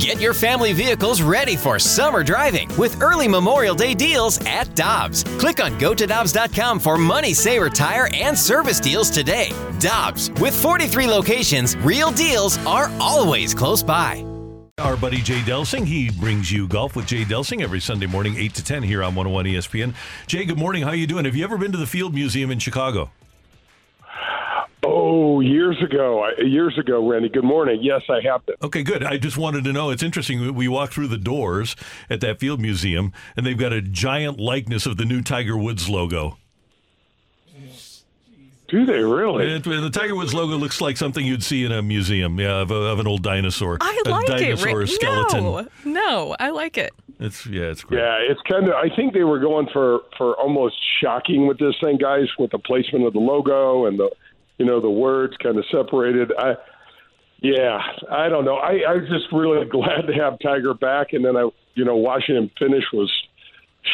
Get your family vehicles ready for summer driving with early Memorial Day deals at Dobbs. Click on gotodobbs.com for money saver tire and service deals today. Dobbs, with 43 locations, real deals are always close by. Our buddy Jay Delsing, he brings you golf with Jay Delsing every Sunday morning, 8 to 10 here on 101 ESPN. Jay, good morning. How you doing? Have you ever been to the Field Museum in Chicago? Oh, years ago, years ago, Randy. Good morning. Yes, I have been. Okay, good. I just wanted to know. It's interesting. We walk through the doors at that Field Museum, and they've got a giant likeness of the new Tiger Woods logo. Do they really? It, the Tiger Woods logo looks like something you'd see in a museum, yeah, of, a, of an old dinosaur. I like a dinosaur it. skeleton. No, no, I like it. It's yeah, it's great. Yeah, it's kind of. I think they were going for for almost shocking with this thing, guys, with the placement of the logo and the, you know, the words kind of separated. I, yeah, I don't know. I I was just really glad to have Tiger back, and then I, you know, watching him finish was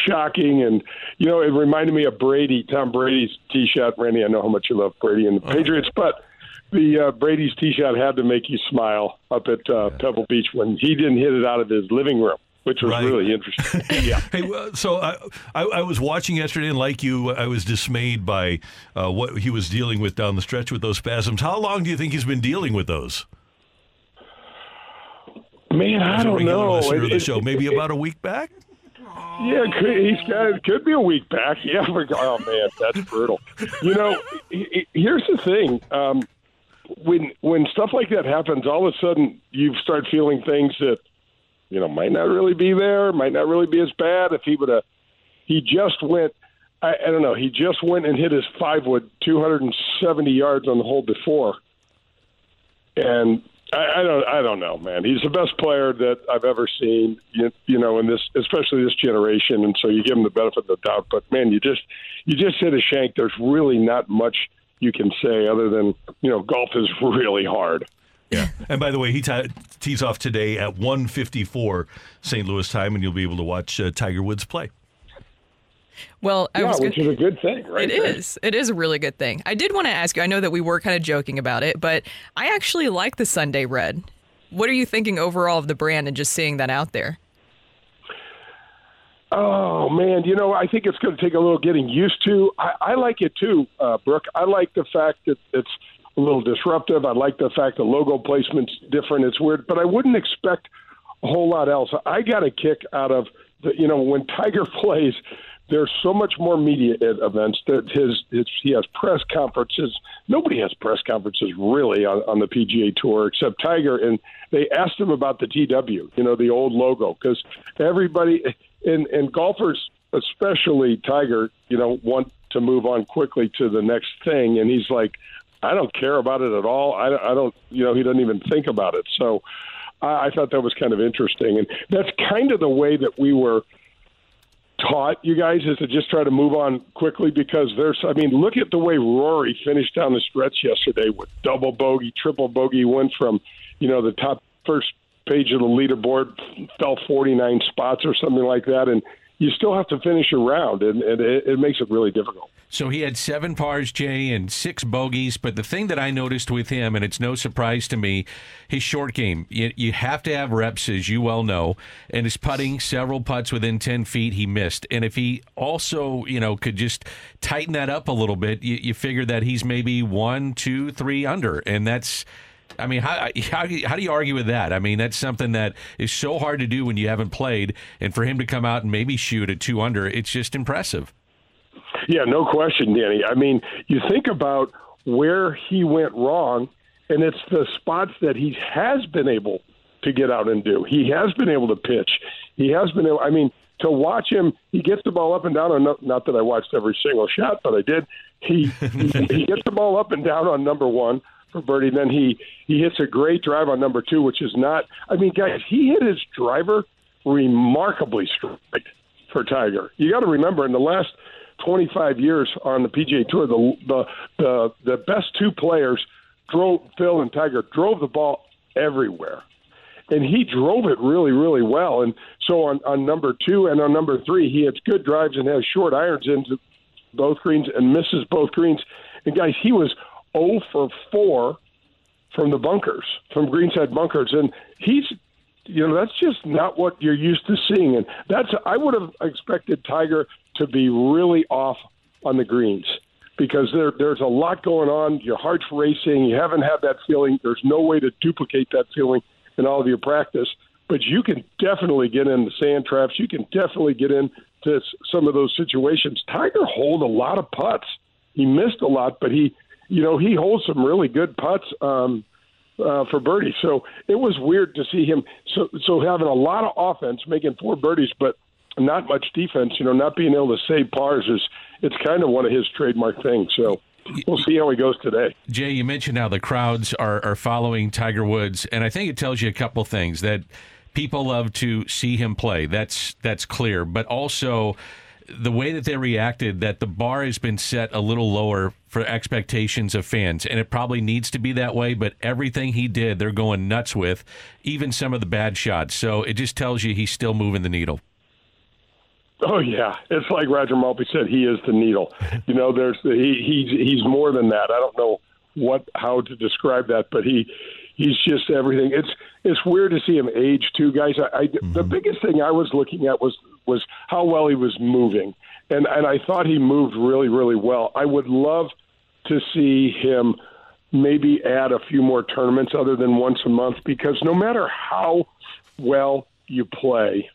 shocking. And, you know, it reminded me of Brady, Tom Brady's tee shot. Randy, I know how much you love Brady and the Patriots, but the uh, Brady's tee shot had to make you smile up at uh, Pebble Beach when he didn't hit it out of his living room. Which was Right. really interesting. yeah. Hey, so I, I I was watching yesterday, and like you, I was dismayed by uh, what he was dealing with down the stretch with those spasms. How long do you think he's been dealing with those? Man, I don't know. listener of the it- show, maybe it- about a week back. Yeah, could, he's got it could be a week back. Yeah, oh man, that's brutal. You know, he- he- here's the thing: um, when when stuff like that happens, all of a sudden you start feeling things that you know might not really be there, might not really be as bad. If he would have, he just went. I, I don't know. He just went and hit his five wood 270 yards on the hole before, and I, I don't. I don't know, man. He's the best player that I've ever seen. You, you know, in this, especially this generation, and so you give him the benefit of the doubt. But man, you just you just hit a shank. There's really not much you can say other than you know golf is really hard. Yeah. And by the way, he t- tees off today at 1:54 St. Louis time, and you'll be able to watch uh, Tiger Woods play. Well, I Yeah, was which gonna, is a good thing, right? It there. is. It is a really good thing. I did want to ask you. I know that we were kind of joking about it, but I actually like the Sun Day Red. What are you thinking overall of the brand and just seeing that out there? Oh man, you know, I think it's going to take a little getting used to. I, I like it too, uh, Brooke. I like the fact that it's a little disruptive. I like the fact the logo placement's different. It's weird, but I wouldn't expect a whole lot else. I got a kick out of the, you know, when Tiger plays. There's so much more media at events that his, his he has press conferences. Nobody has press conferences really on, on the PGA Tour except Tiger, and they asked him about the TW, you know, the old logo, because everybody and and golfers, especially Tiger, you know, want to move on quickly to the next thing, and he's like, I don't care about it at all. I, I don't, you know, he doesn't even think about it. So I, I thought that was kind of interesting, and that's kind of the way that we were taught you guys is to just try to move on quickly because there's I mean look at the way Rory finished down the stretch yesterday with double bogey, triple bogey, went from you know the top first page of the leaderboard, fell 49 spots or something like that, and you still have to finish a round, and, and it, it makes it really difficult. So he had seven pars, Jay, and six bogeys. But the thing that I noticed with him, and it's no surprise to me, his short game. You, you have to have reps, as you well know. And his putting, several putts within 10 feet, he missed. And if he also, you know, could just tighten that up a little bit, you, you figure that he's maybe one, two, three under. And that's. I mean, how, how how do you argue with that? I mean, that's something that is so hard to do when you haven't played, and for him to come out and maybe shoot a two under, it's just impressive. Yeah, no question, Danny. I mean, you think about where he went wrong, and it's the spots that he has been able to get out and do. He has been able to pitch. He has been able. I mean, to watch him, he gets the ball up and down. On, no- not that I watched every single shot, but I did. He he, he gets the ball up and down on number one for birdie. Then he he hits a great drive on number two, which is not. I mean, guys, he hit his driver remarkably straight for Tiger. You got to remember in the last 25 years on the PGA Tour, the the the, the best two players drove Phil and Tiger drove the ball everywhere. And he drove it really, really well. And so on, on number two and on number three, he hits good drives and has short irons into both greens and misses both greens. And guys, he was 0 for 4 from the bunkers, from greenside bunkers. And he's you know that's just not what you're used to seeing, and that's I would have expected Tiger to be really off on the greens because there there's a lot going on. Your heart's racing. You haven't had that feeling. There's no way to duplicate that feeling in all of your practice. But you can definitely get into sand traps. You can definitely get into some of those situations. Tiger holed a lot of putts. He missed a lot, but he, you know, he holds some really good putts um, uh, for birdies. So it was weird to see him. So so having a lot of offense, making four birdies, but not much defense. You know, not being able to save pars is it's kind of one of his trademark things. So we'll see how he goes today. Jay, you mentioned how the crowds are, are following Tiger Woods, and I think it tells you a couple things that people love to see him play. That's that's clear, but also the way that they reacted that the bar has been set a little lower for expectations of fans and it probably needs to be that way but everything he did they're going nuts with even some of the bad shots so it just tells you he's still moving the needle Oh yeah, it's like Roger Maltbie said. He is the needle. You know, there's he he's he's more than that. I don't know what how to describe that, but he he's just everything. It's it's weird to see him age too, guys. I, I mm-hmm. the biggest thing I was looking at was was how well he was moving, and and I thought he moved really really well. I would love to see him maybe add a few more tournaments other than once a month because no matter how well you play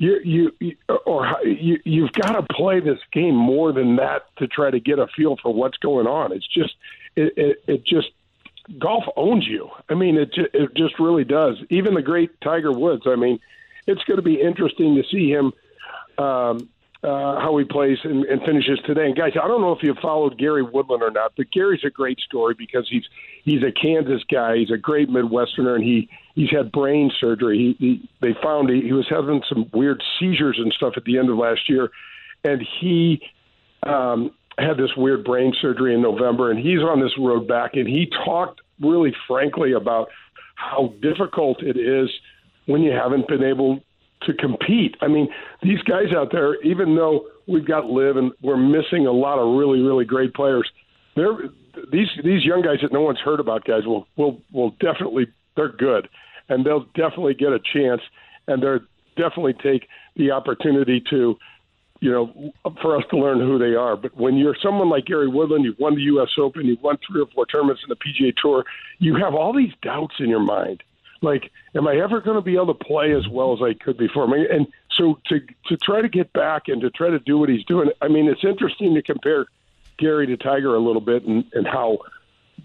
you you or you you've got to play this game more than that to try to get a feel for what's going on. It's just it it, it just golf owns you. I mean, it it just really does. Even the great Tiger Woods. I mean, it's going to be interesting to see him. Um, uh, how he plays and, and finishes today. And guys, I don't know if you've followed Gary Woodland or not, but Gary's a great story because he's he's a Kansas guy. He's a great Midwesterner, and he he's had brain surgery. He, he they found he, he was having some weird seizures and stuff at the end of last year, and he um, had this weird brain surgery in November, and he's on this road back, and he talked really frankly about how difficult it is when you haven't been able to compete. I mean, these guys out there, even though we've got LIV and we're missing a lot of really, really great players, they're these these young guys that no one's heard about, guys, will will will definitely they're good, and they'll definitely get a chance, and they're definitely take the opportunity to, you know, for us to learn who they are. But when you're someone like Gary Woodland, you've won the U.S. Open, you've won three or four tournaments in the PGA Tour, you have all these doubts in your mind like, am I ever going to be able to play as well as I could before? And so to to try to get back and to try to do what he's doing, I mean, it's interesting to compare Gary to Tiger a little bit and, and how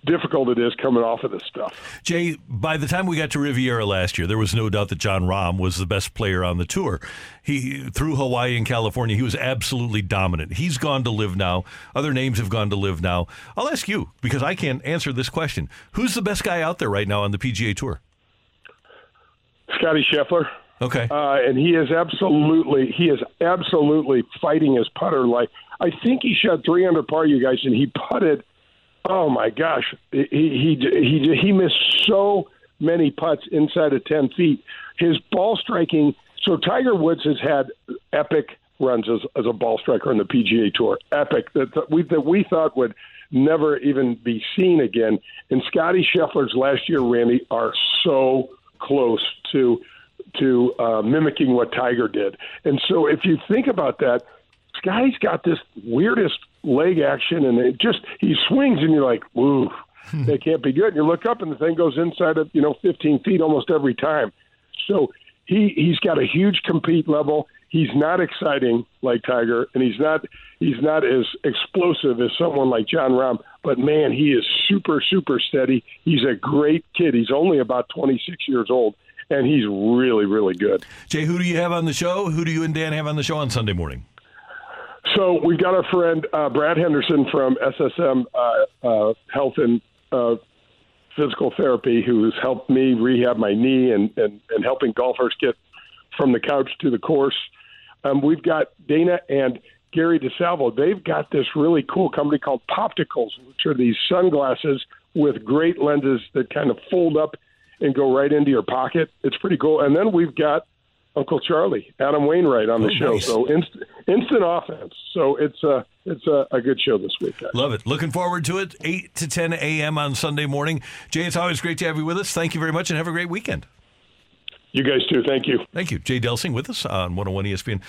difficult it is coming off of this stuff. Jay, by the time we got to Riviera last year, there was no doubt that Jon Rahm was the best player on the tour. He through Hawaii and California, he was absolutely dominant. He's gone to LIV now. Other names have gone to LIV now. I'll ask you because I can't answer this question. Who's the best guy out there right now on the PGA Tour? Scottie Scheffler. Okay. Uh, and he is absolutely he is absolutely fighting his putter like I think he shot three under par, you guys, and he putted. Oh my gosh, he he he he missed so many putts inside of ten feet. His ball striking. So Tiger Woods has had epic runs as, as a ball striker on the PGA Tour. Epic that, we that we thought would never even be seen again. And Scottie Scheffler's last year, Randy, are so close to to uh, mimicking what Tiger did. And so if you think about that, Scottie's got this weirdest leg action, and it just he swings, and you're like, ooh, they can't be good. And you look up, and the thing goes inside of you know 15 feet almost every time. So he he's got a huge compete level. He's not exciting like Tiger, and he's not he's not as explosive as someone like Jon Rahm. But man, he is super super steady. He's a great kid. He's only about 26 years old, and he's really really good. Jay, who do you have on the show? Who do you and Dan have on the show on Sunday morning? So we've got our friend uh, Brad Henderson from SSM uh, uh, Health and uh, Physical Therapy, who's helped me rehab my knee and, and, and helping golfers get from the couch to the course. Um, we've got Dana and Gary DeSalvo. They've got this really cool company called Popticals, which are these sunglasses with great lenses that kind of fold up and go right into your pocket. It's pretty cool. And then we've got Uncle Charlie, Adam Wainwright on the oh, show. Nice. So instant, instant offense. So it's a it's a, a good show this week. Guys. Love it. Looking forward to it. Eight to ten a.m. on Sunday morning. Jay, it's always great to have you with us. Thank you very much, and have a great weekend. You guys too. Thank you. Thank you. Jay Delsing with us on 101 ESPN.